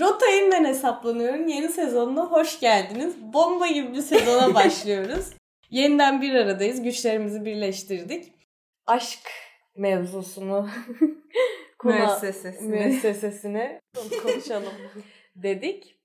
Rotayından hesaplanıyorum. Yeni sezonuna hoş geldiniz. Bomba gibi bir sezona başlıyoruz. Yeniden bir aradayız. Güçlerimizi birleştirdik. Aşk mevzusunu müessesesini. müessesesini konuşalım dedik.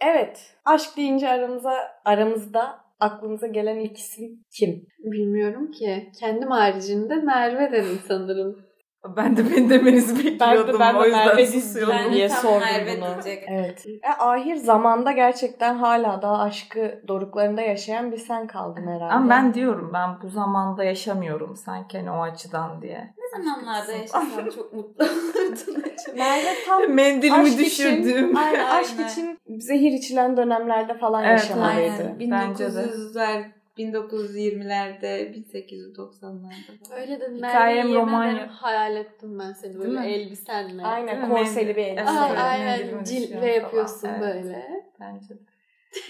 Evet. Aşk deyince aramıza aramızda aklınıza gelen ilk isim kim? Bilmiyorum ki. Kendim haricinde Merve dedim sanırım. Ben de beni demenizi bekliyordum. Ben de, ben de o yüzden Merve susuyordum. diye sordum Merve bunu. diyecek. Evet. E, ahir zamanda gerçekten hala daha aşkı doruklarında yaşayan bir sen kaldın herhalde. Ama ben diyorum ben bu zamanda yaşamıyorum sanki hani o açıdan diye. Ne zamanlarda yaşasam çok mutlu olurdun? Merve tam Mendilimi aşk düşürdüğüm. için, aynen, aşk Aynen. için zehir içilen dönemlerde falan Evet, yaşamalıydı. Aynen. Bence de. 1900'ler, 1920'lerde, 1890'larda. Öyle de Hikayem Merve'yi roman yemin yap- ederim hayal ettim ben seni böyle Değil mi? elbisenle. Aynen korseli bir elbise. Aa, Evet, aynen cilve yapıyorsun falan. Evet. böyle. Bence de.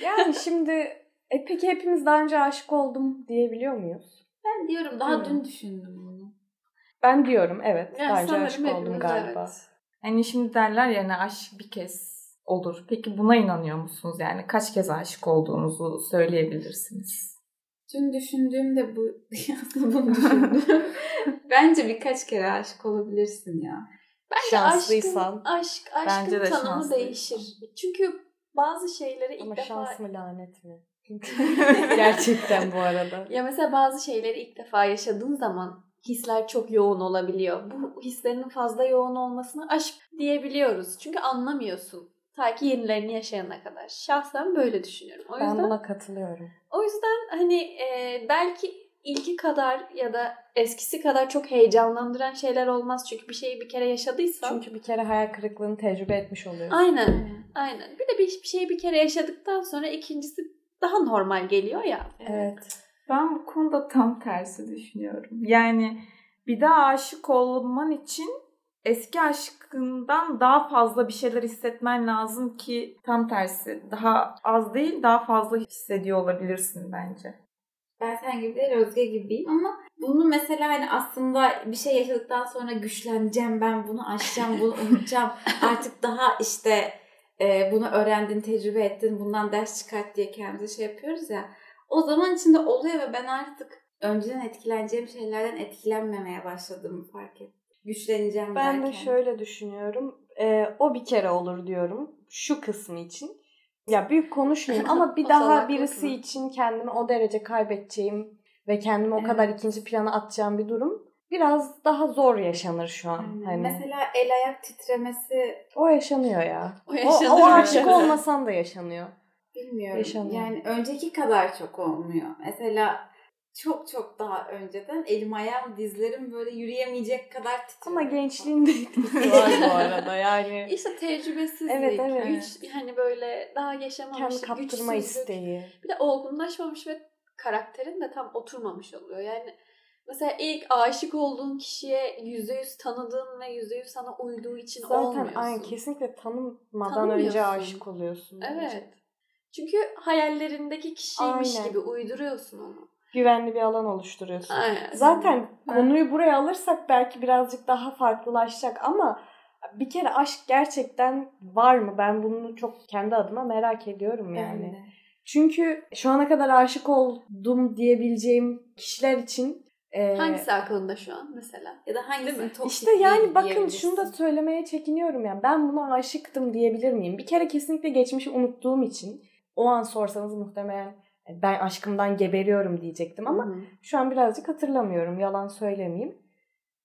Yani şimdi e peki hepimiz daha önce aşık oldum diyebiliyor muyuz? Ben diyorum daha Hı. dün düşündüm bunu. Ben diyorum evet. Yani daha önce aşık oldum galiba. evet. Hani şimdi derler ya hani aşk bir kez olur. Peki buna inanıyor musunuz? Yani kaç kez aşık olduğunuzu söyleyebilirsiniz. Dün düşündüğümde bu aslında bunu düşündüm. Bence birkaç kere aşık olabilirsin ya. Bence Şanslıysan. aşkın, aşk, aşkın Bence de tanımı şanslıysan. değişir. Çünkü bazı şeyleri ilk Ama defa... şans mı lanet mi? Gerçekten bu arada. Ya mesela bazı şeyleri ilk defa yaşadığın zaman hisler çok yoğun olabiliyor. Bu hislerinin fazla yoğun olmasına aşk diyebiliyoruz. Çünkü anlamıyorsun. Ta ki yenilerini yaşayana kadar. Şahsen böyle düşünüyorum. O Ben yüzden buna katılıyorum. o yüzden hani e, belki ilki kadar ya da eskisi kadar çok heyecanlandıran şeyler olmaz. Çünkü bir şeyi bir kere yaşadıysan. Çünkü bir kere hayal kırıklığını tecrübe etmiş oluyorsun. Aynen. Aynen. Bir de bir, bir şeyi bir kere yaşadıktan sonra ikincisi daha normal geliyor ya. Evet. Ben bu konuda tam tersi düşünüyorum. Yani bir daha aşık olman için eski aşkından daha fazla bir şeyler hissetmen lazım ki tam tersi. Daha az değil daha fazla hissediyor olabilirsin bence. Ben sen gibi değil Özge gibiyim ama bunu mesela hani aslında bir şey yaşadıktan sonra güçleneceğim ben bunu aşacağım bunu unutacağım artık daha işte e, bunu öğrendin tecrübe ettin bundan ders çıkart diye kendimize şey yapıyoruz ya o zaman içinde oluyor ve ben artık önceden etkileneceğim şeylerden etkilenmemeye başladım fark ettim. Güçleneceğim Ben derken. de şöyle düşünüyorum. Ee, o bir kere olur diyorum. Şu kısmı için. Ya büyük konuşmayayım ama bir O daha birisi mı? için kendimi o derece kaybedeceğim ve kendimi o Evet. kadar ikinci plana atacağım bir durum biraz daha zor yaşanır şu an. Aynen. Hani Mesela el ayak titremesi o yaşanıyor ya. O O, yaşanıyor. o aşık olmasan da yaşanıyor. Bilmiyorum. Yaşanıyor. Yani önceki kadar çok olmuyor. Mesela çok çok daha önceden elim ayağım dizlerim böyle yürüyemeyecek kadar titriyor. Ama gençliğinde etkisi var bu arada yani. İşte tecrübesizlik, Evet, evet. güç, hani böyle daha yaşamamış, Kendi kaptırma güçsüzlük. isteği. Bir de olgunlaşmamış ve karakterin de tam oturmamış oluyor. Yani mesela ilk aşık olduğun kişiye yüzde yüz tanıdığın ve yüzde yüz sana uyduğu için Zaten olmuyorsun. aynı kesinlikle tanımadan önce aşık oluyorsun. bence. Evet. Çünkü hayallerindeki kişiymiş Aynen. gibi uyduruyorsun onu. Güvenli bir alan oluşturuyorsun. Aynen. Zaten Ben- konuyu buraya alırsak belki birazcık daha farklılaşacak ama bir kere aşk gerçekten var mı? Ben bunu çok kendi adıma merak ediyorum yani. de. Çünkü şu ana kadar aşık oldum diyebileceğim kişiler için e, Hangisi aklında şu an mesela? Ya da hangisinin toksik İşte yani bakın şunu da söylemeye çekiniyorum yani. Ben buna aşıktım diyebilir miyim? Bir kere kesinlikle geçmişi unuttuğum için o an sorsanız muhtemelen ben aşkımdan geberiyorum diyecektim ama Hı. şu an birazcık hatırlamıyorum. Yalan söylemeyeyim.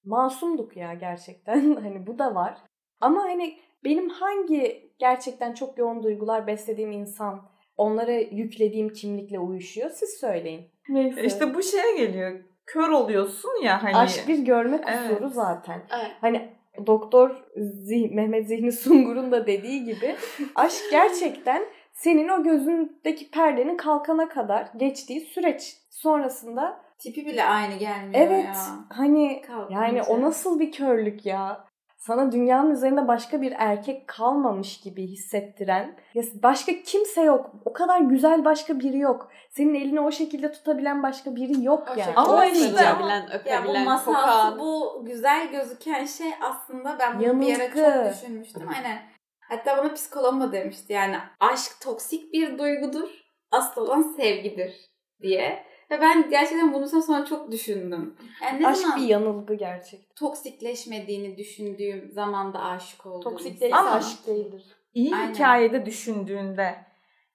Masumduk ya gerçekten. hani bu da var. Ama hani benim hangi gerçekten çok yoğun duygular beslediğim insan onlara yüklediğim kimlikle uyuşuyor? Siz söyleyin. Neyse. İşte bu şeye geliyor. Kör oluyorsun ya hani. Aşk bir görme kusuru Evet. zaten. Evet. Hani Doktor Zih- Mehmet Zihni Sungur'un da dediği gibi aşk gerçekten senin o gözündeki perdenin kalkana kadar geçtiği süreç sonrasında Tipi bile aynı gelmiyor evet ya. hani Kalkınca. yani o nasıl bir körlük ya sana dünyanın üzerinde başka bir erkek kalmamış gibi hissettiren ya başka kimse yok o kadar güzel başka biri yok senin elini o şekilde tutabilen başka biri yok O yani Ama işte öpebilen, Ya bu masalsı kokan. bu güzel gözüken şey aslında ben bunu bir ara Yanılgı. çok düşünmüştüm. Aynen. Hatta bana psikolog da demişti yani aşk toksik bir duygudur. Asıl olan sevgidir diye. Ve ben gerçekten bunu sonra çok düşündüm. Yani ne Aşk zaman bir yanılgı gerçekten. toksikleşmediğini düşündüğüm zaman da aşık olduğum. Toksik değilse Ama- aşk değildir. İyi Aynen. hikayede düşündüğünde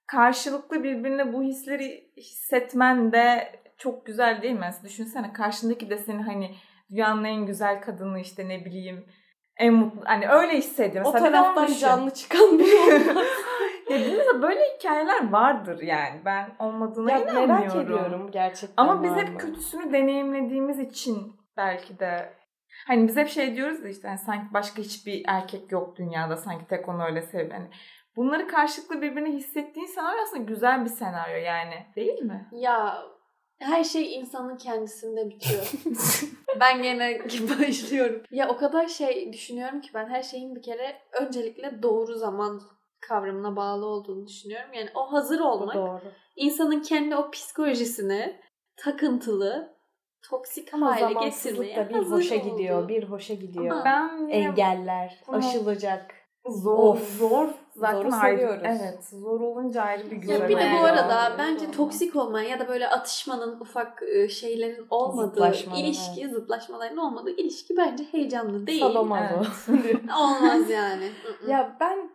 karşılıklı birbirine bu hisleri hissetmen de çok güzel değil mi? Düşünsene karşındaki de seni hani dünyanın en güzel kadını işte ne bileyim en mutlu hani öyle. O Mesela onu taraftan canlı çıkan biri olmaz. Ya bizim de böyle hikayeler vardır yani. Ben olmadığına ya inanmıyorum. merak ediyorum gerçekten Ama biz hep mı? kötüsünü deneyimlediğimiz için belki de hani biz hep şey diyoruz ya işte hani sanki başka hiçbir erkek yok dünyada sanki tek onu öyle sev hani bunları karşılıklı birbirine hissettiğin senaryo aslında güzel bir senaryo yani değil mi? Ya her şey insanın kendisinde bitiyor. ben gene başlıyorum. Ya o kadar şey düşünüyorum ki ben her şeyin bir kere öncelikle doğru zaman kavramına bağlı olduğunu düşünüyorum. Yani o hazır olmak doğru. insanın kendi o psikolojisini takıntılı, toksik Ama hale getirmeye da bir hazır hoşa olduğu. gidiyor, bir hoşa gidiyor. Ama Ben Engeller, aşılacak. zor Of. zor zaten Zoru ayrı. seviyoruz. Evet zor olunca ayrı bir güzel. Ya bir de bu Yani. arada Doğru. bence toksik olmayan ya da böyle atışmanın ufak e, şeylerin olmadığı ilişki, zıtlaşmaların olmadığı ilişki bence heyecanlı değil. Sadomazo. Olmaz yani. Ya ben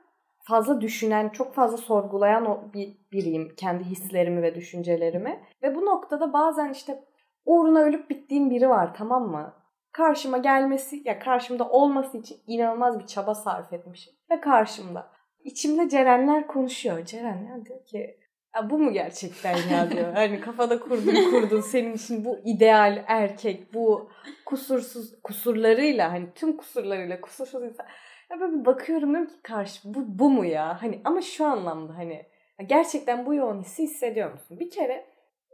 fazla düşünen, çok fazla sorgulayan o bir biriyim. Kendi hislerimi ve düşüncelerimi. Ve bu noktada bazen işte uğruna ölüp bittiğim biri var tamam mı? Karşıma gelmesi, ya karşımda olması için inanılmaz bir çaba sarf etmişim. Ve karşımda. İçimde Cerenler konuşuyor. Ceren ya diyor ki ya bu mu gerçekten ya diyor. Hani kafada kurdun kurdun senin için bu ideal erkek, bu kusursuz kusurlarıyla hani tüm kusurlarıyla kusursuz insan. Ya böyle bir bakıyorum diyorum ki karşı bu, bu mu ya? Hani ama şu anlamda hani gerçekten bu yoğun hissi hissediyor musun? Bir kere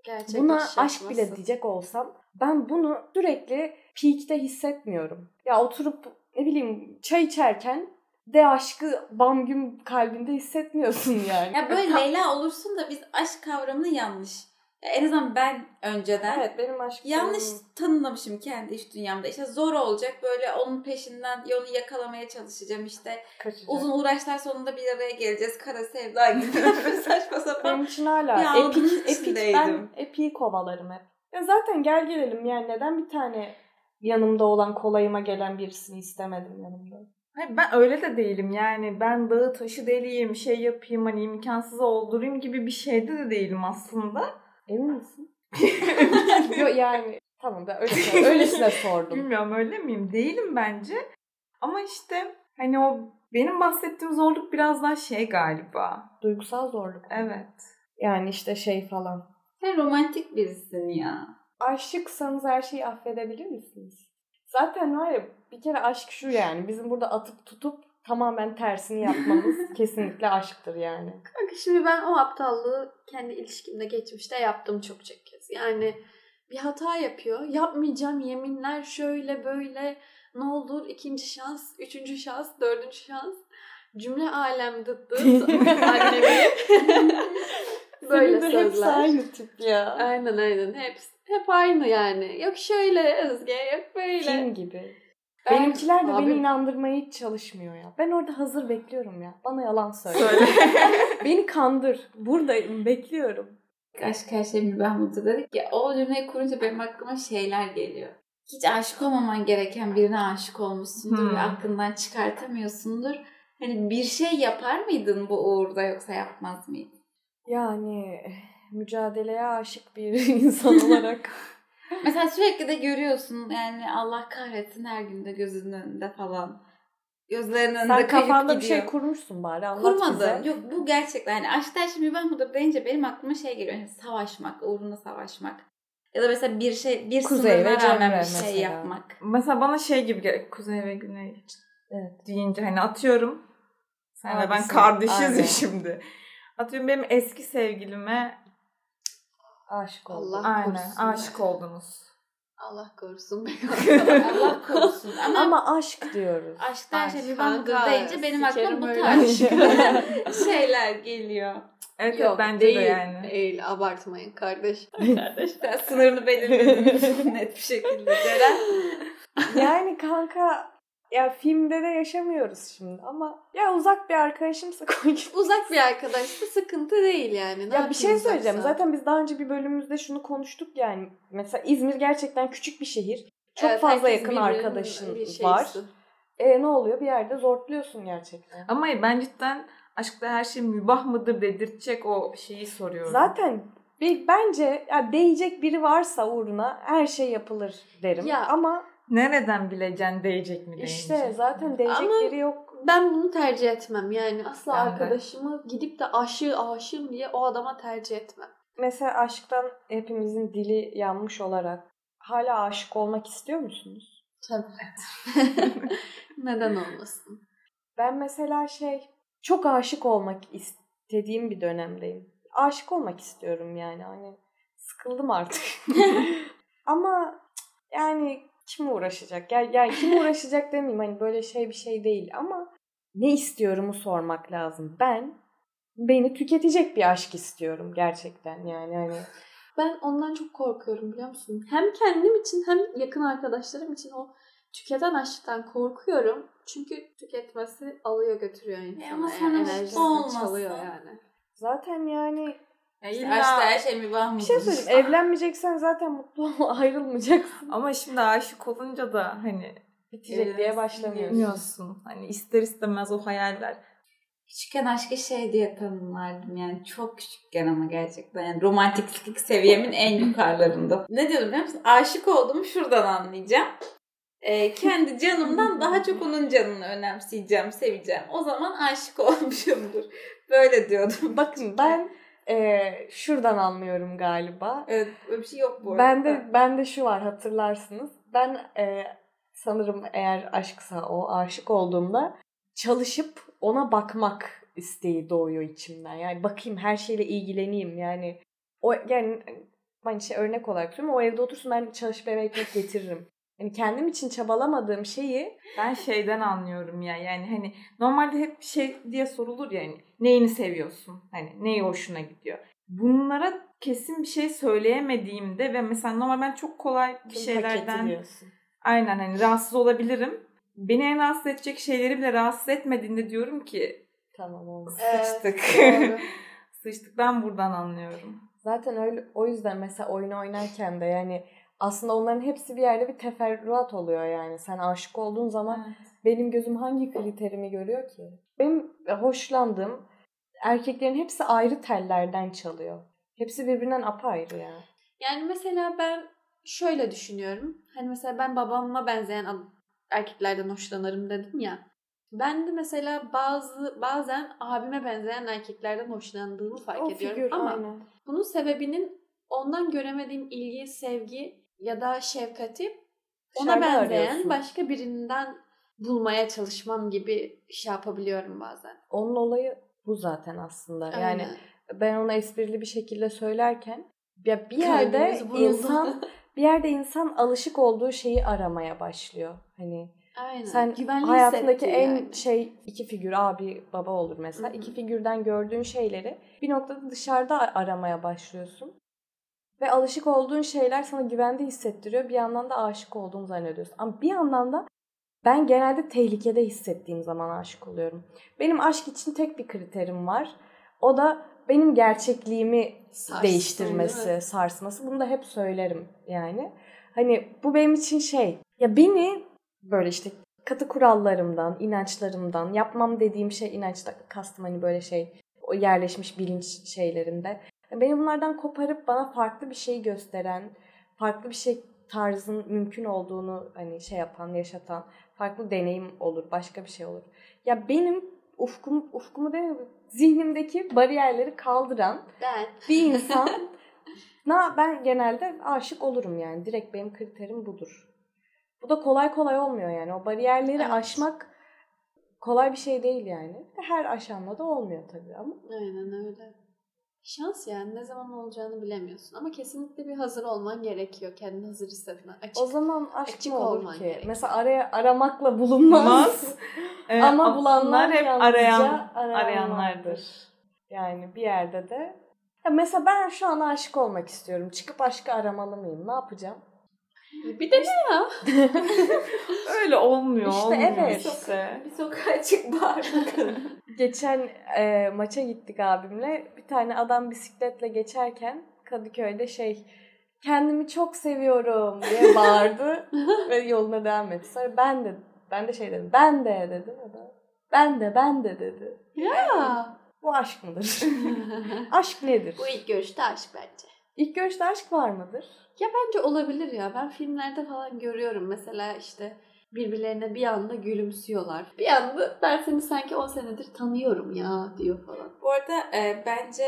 Gerçek buna aşk bile diyecek olsam ben bunu sürekli peak'te hissetmiyorum. Ya oturup ne bileyim çay içerken de aşkı bam güm kalbinde hissetmiyorsun yani. Ya böyle Leyla olursun da biz aşk kavramını yanlış. Ya en azından ben önceden Evet benim aşk yanlış tanımlamışım kendi iç dünyamda. İşte zor olacak böyle onun peşinden onu yakalamaya çalışacağım işte. kaçacak. Uzun uğraşlar sonunda bir araya geleceğiz. Kara sevda gibi saçma sapan. Benim için hala epik, epik ben epiği kovalarım hep. Ya zaten gel gelelim yani neden bir tane yanımda olan kolayıma gelen birisini istemedim yanımda. Hayır, ben öyle de değilim yani ben dağı taşı deliyim şey yapayım hani imkansızı oldurayım gibi bir şeyde de değilim aslında. Emin misin? Yok yani tamam ben öylesine, öylesine sordum. Bilmiyorum öyle miyim? Değilim bence. Ama işte hani o benim bahsettiğim zorluk biraz daha şey galiba. Duygusal zorluk. Evet. Yani işte şey falan. Sen romantik birisin ya. Aşıksanız her şeyi affedebilir misiniz? Zaten var ya bir kere aşk şu yani. Bizim burada atıp tutup tamamen tersini yapmamız kesinlikle aşktır yani. Kanka şimdi ben o aptallığı kendi ilişkimde geçmişte yaptım çok çok kez. Yani bir hata yapıyor. Yapmayacağım yeminler şöyle böyle ne olur ikinci şans, üçüncü şans, dördüncü şans. Cümle alem dıt dıt. Annemi. Böyle Senin de sözler. aynı tip ya. Aynen aynen. Hep, hep aynı yani. Yok şöyle Özge, yok böyle. Film gibi. Ben- Benimkiler de Abi- beni inandırmaya hiç çalışmıyor ya. Ben orada hazır bekliyorum ya. Bana yalan söyle. Söyle. beni kandır. Buradayım, bekliyorum. Aşk her şey mübah mıdır dedik ya. O cümleyi kurunca benim aklıma şeyler geliyor. Hiç aşık olmaman gereken birine aşık olmuşsundur Hmm. ve aklından çıkartamıyorsundur. Hani bir şey yapar mıydın bu uğurda yoksa yapmaz mıydın? Yani mücadeleye aşık bir insan olarak. Mesela sürekli de görüyorsun yani Allah kahretsin her günde gözünün önünde falan. Gözlerinin önünde Sen kafanda bir gidiyor. şey kurmuşsun bari anlat Kurmadım. bize. Yok bu gerçekten yani aşk her şey mübah mıdır deyince benim aklıma şey geliyor. Yani savaşmak, uğruna savaşmak. Ya da mesela bir şey, bir Kuzey sınırına rağmen bir şey mesela. yapmak. Mesela bana şey gibi gel Kuzey ve Güney Evet. deyince hani atıyorum. Sen ve ben kardeşiz ya şimdi. Atıyorum benim eski sevgilime Aşık oldum. Allah aynen korusun. aşık oldunuz. Allah korusun. Allah korusun. Ama, Ama aşk diyoruz. aşkta her şey mıdır kanka, deyince benim aklıma bu tarz şeyler geliyor. Evet, Yok bence değil, de yani. Değil abartmayın kardeş. Sen sınırını belirledin net bir şekilde Ceren. yani kanka Ya filmde de yaşamıyoruz şimdi ama ya uzak bir arkadaşımsa koy git. Uzak bir arkadaşsa sıkıntı değil yani. Ne Ya bir şey söyleyeceğim. uzaksa? Zaten biz daha önce bir bölümümüzde şunu konuştuk yani. Mesela İzmir gerçekten küçük bir şehir. Çok Evet, fazla yakın arkadaşın bir şeysi. var. E ne oluyor? Bir yerde zortluyorsun gerçekten. Ama ben cidden aşkta her şey mübah mıdır dedirtecek o şeyi soruyorum. Zaten bir, bence ya değecek biri varsa uğruna her şey yapılır derim. Ya, Ama Nereden bileceksin değecek mi işte değmeyecek? zaten değecek Ama- yok. Ben bunu tercih etmem. Yani asla Ben de. arkadaşımı gidip de aşığı aşığım diye o adama tercih etmem. Mesela aşktan hepimizin dili yanmış olarak hala aşık olmak istiyor musunuz? Tabii. Neden olmasın? Ben mesela şey çok aşık olmak istediğim bir dönemdeyim. Aşık olmak istiyorum yani hani sıkıldım artık. Ama yani kim uğraşacak? Yani, yani kim uğraşacak demeyeyim hani böyle şey bir şey değil ama ne istiyorumu sormak lazım. Ben beni tüketecek bir aşk istiyorum gerçekten yani hani Ben ondan çok korkuyorum biliyor musun? Hem kendim için hem yakın arkadaşlarım için o tüketen aşktan korkuyorum. Çünkü tüketmesi alıyor götürüyor insanı. ama yani sonra enerjisini olmasa? çalıyor yani. zaten yani Ya İşte aşkta her şey mübah mıdır? bir şey söyleyeyim evlenmeyeceksen zaten mutlu ol ayrılmayacaksın. Ama şimdi aşık olunca da hani Bitecek diye başlamıyorsun. Hani ister istemez o hayaller. Küçükken aşkı şey diye tanımlardım yani çok küçükken ama gerçekten yani romantiklik seviyemin en yukarılarında. Ne diyordum biliyor musun? Aşık olduğumu şuradan anlayacağım. Ee, kendi canımdan daha çok onun canını önemseyeceğim, seveceğim. O zaman aşık olmuşumdur. Böyle diyordum. Bakın ben eee, şuradan anlıyorum galiba. Evet, öyle bir şey yok bu arada. Bende bende şu var hatırlarsınız. Ben eee, sanırım eğer aşksa o aşık olduğumda çalışıp ona bakmak isteği doğuyor içimden. Yani bakayım her şeyle ilgileneyim yani. O yani ben şey örnek olarak söylüyorum. O evde otursun ben çalışıp eve ekmek getiririm. Yani kendim için çabalamadığım şeyi Ben şeyden anlıyorum ya yani hani normalde hep şey diye sorulur ya hani neyini seviyorsun? Hani neyi hoşuna gidiyor? Bunlara kesin bir şey söyleyemediğimde ve mesela normal ben çok kolay bir tüm şeylerden aynen hani rahatsız olabilirim. Beni en rahatsız edecek şeyleri bile rahatsız etmediğinde diyorum ki Tamam olmaz. sıçtık. doğru. sıçtık ben buradan anlıyorum. Zaten öyle o yüzden mesela oyun oynarken de yani aslında onların hepsi bir yerde bir teferruat oluyor yani. Sen aşık olduğun zaman benim gözüm hangi kriterimi görüyor ki? Benim hoşlandığım erkeklerin hepsi ayrı tellerden çalıyor. Hepsi birbirinden apayrı ya. Yani mesela ben şöyle düşünüyorum. Hani mesela ben babama benzeyen erkeklerden hoşlanırım dedim ya. Ben de mesela bazı bazen abime benzeyen erkeklerden hoşlandığımı fark O ediyorum. figür Ama aynen. bunun sebebinin ondan göremediğim ilgi, sevgi ya da şefkati ona benzeyen arıyorsun. başka birinden bulmaya çalışmam gibi şey yapabiliyorum bazen. Onun olayı bu zaten aslında. Yani Aynen. ben onu esprili bir şekilde söylerken ya bir yerde insan bir yerde insan alışık olduğu şeyi aramaya başlıyor. Hani Aynen. Sen Güvenli hayatındaki en yani. şey iki figür abi baba olur mesela. Hı hı. İki figürden gördüğün şeyleri bir noktada dışarıda aramaya başlıyorsun. Ve alışık olduğun şeyler sana güvende hissettiriyor. Bir yandan da aşık olduğunu zannediyorsun. Ama bir yandan da ben genelde tehlikede hissettiğim zaman aşık oluyorum. Benim aşk için tek bir kriterim var. O da benim gerçekliğimi Sarsın, değiştirmesi, sarsması. Bunu da hep söylerim yani. Hani bu benim için şey. Ya beni böyle işte katı kurallarımdan, inançlarımdan, yapmam dediğim şey inançta kastım hani böyle şey o yerleşmiş bilinç şeylerinde. Beni bunlardan koparıp bana farklı bir şey gösteren, farklı bir şey tarzın mümkün olduğunu hani şey yapan, yaşatan, farklı deneyim olur, başka bir şey olur. Ya benim ufkum, ufkumu değil? Zihnimdeki bariyerleri kaldıran Ben bir insan na ben genelde aşık olurum yani. Direkt benim kriterim budur. Bu da kolay kolay olmuyor yani. O bariyerleri Evet. aşmak kolay bir şey değil yani. Her aşamada olmuyor tabii ama. Aynen öyle. Şans yani ne zaman olacağını bilemiyorsun. Ama kesinlikle bir hazır olman gerekiyor. Kendini hazır hissetmen. Açık. O zaman aşk Açık mı olur olman ki? gerekiyor. Mesela araya aramakla bulunmaz. Evet, ama bulanlar hep arayan, arayanlardır. arayanlardır. Yani bir yerde de. Ya mesela ben şu an aşık olmak istiyorum. Çıkıp aşkı aramalı mıyım? Ne yapacağım? Bir de ne ya? Öyle olmuyor. İşte olmuyor evet. Işte. Bir sokağa çık bağır. Geçen e, maça gittik abimle. Bir tane adam bisikletle geçerken Kadıköy'de şey kendimi çok seviyorum diye bağırdı ve yoluna devam etti. Sonra ben de ben de şey dedim. Ben de dedim. O da ben de ben de dedi. Ya. Bu aşk mıdır? aşk nedir? Bu ilk görüşte aşk bence. İlk görüşte aşk var mıdır? Ya bence olabilir ya. Ben filmlerde falan görüyorum. Mesela işte birbirlerine bir anda gülümsüyorlar. Bir anda ben seni sanki 10 senedir tanıyorum ya diyor falan. Bu arada e, bence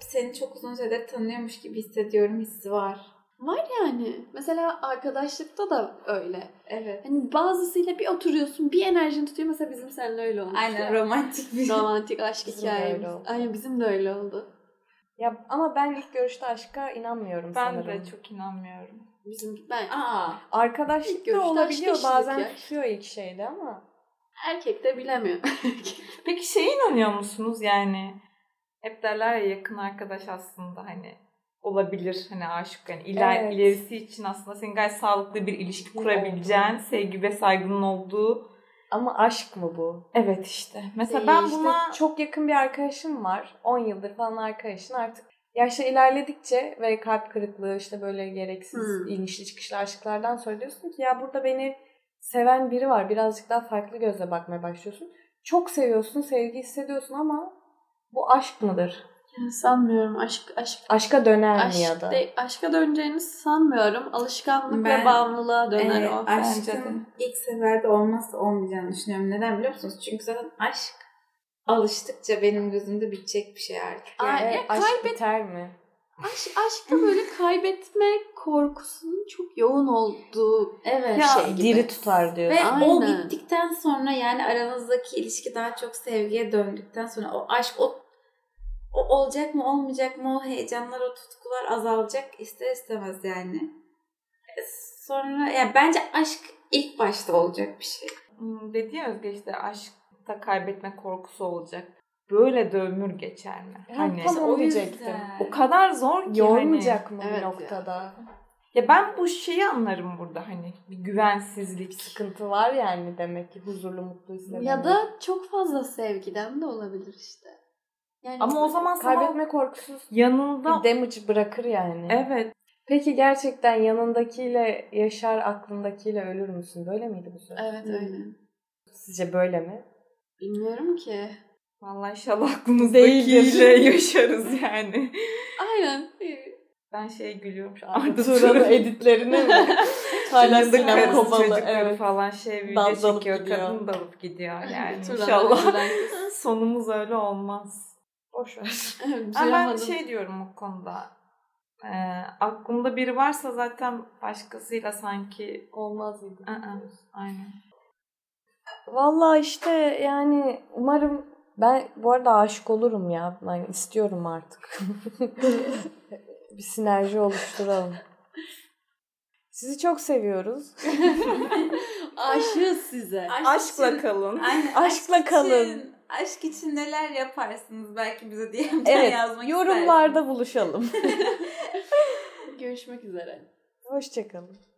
seni çok uzun süredir tanıyormuş gibi hissediyorum hissi var. Var yani. Mesela arkadaşlıkta da öyle. Evet. Hani bazısıyla bir oturuyorsun bir enerjin tutuyor. Mesela bizim seninle öyle olmuş. Aynen romantik bir Romantik aşk Bizim hikayemiz. Aynen bizim de öyle oldu. Ya ama ben ilk görüşte aşka inanmıyorum Ben sanırım. de çok inanmıyorum. Bizim ben Aa, İlk Arkadaşlık görüşte da olabiliyor bazen ya. tutuyor ilk şeyde ama. erkek de bilemiyor. Peki şeye inanıyor musunuz yani? Hep derler ya yakın arkadaş aslında hani olabilir hani aşık yani iler, Evet. ilerisi için aslında senin gayet sağlıklı bir ilişki kurabileceğin, sevgi ve saygının olduğu. Ama aşk mı bu? Evet işte. Mesela Değil, ben işte buna Çok yakın bir arkadaşım var. 10 yıldır falan arkadaşın artık yaşta ilerledikçe ve kalp kırıklığı işte böyle gereksiz Hmm. inişli çıkışlı aşklardan sonra diyorsun ki ya burada beni seven biri var. Birazcık daha farklı gözle bakmaya başlıyorsun. Çok seviyorsun, sevgi hissediyorsun ama bu aşk mıdır? Sanmıyorum aşk aşk Aşka döner mi aşk ya da? de- aşka döneceğini sanmıyorum. Alışkanlık Ben- ve bağımlılığa döner e, o. aşkın ilk seferde olmazsa olmayacağını düşünüyorum. Neden biliyor musunuz? Çünkü zaten aşk alıştıkça benim gözümde bitecek bir şey artık. Aa, Yani ya E, aşk kaybet- biter mi? Aşk, aşkta böyle kaybetme korkusunun çok yoğun olduğu evet. Ya, şey gibi. Diri tutar diyorsun. Ve o Aynen. bittikten sonra yani aranızdaki ilişki daha çok sevgiye döndükten sonra o aşk o, o olacak mı olmayacak mı o heyecanlar o tutkular azalacak ister istemez yani. E, Sonra yani bence aşk ilk başta olacak bir şey. Hmm, dedi ya Özge işte aşkta kaybetme korkusu olacak. Böyle de ömür geçer mi? Ha, Hani tam o diyecektim. o kadar zor ki hani. Yormayacak mı Evet bir ya. noktada? Ya ben bu şeyi anlarım burada hani bir güvensizlik. Sıkıntı var yani demek ki huzurlu mutlu hissedemiyor. ya da çok fazla sevgiden de olabilir işte. Yani Ama o zaman kaybetme korkusuz yanında bir damage bırakır yani. evet Peki gerçekten yanındakiyle yaşar, aklındakiyle ölür müsün? Böyle miydi bu söz? Evet öyle. Sizce böyle mi? Bilmiyorum ki. vallahi inşallah aklımızdakiyle yaşarız yani. Aynen. Ben şeye gülüyorum şu an. Arda Turan'ın editlerine mi? Hala Sinem Kobalı. çocukları Evet. falan şey video çekiyor. gidiyor. Kadın dalıp gidiyor yani. İnşallah sonumuz öyle olmaz. Boş ver. Ama ben şey diyorum o konuda. Ee, aklımda biri varsa zaten başkasıyla sanki Olmaz mıydı? Aa, aynen. Vallahi işte yani umarım ben bu arada aşık olurum ya. Ben istiyorum artık. bir sinerji oluşturalım. Sizi çok seviyoruz. Aşığız size. Aşkla için- kalın. Aynen, Aşkla aşk kalın. Için, aşk için neler yaparsınız belki bize DM'den Evet, yazmak yorumlarda buluşalım. Görüşmek üzere. Hoşçakalın.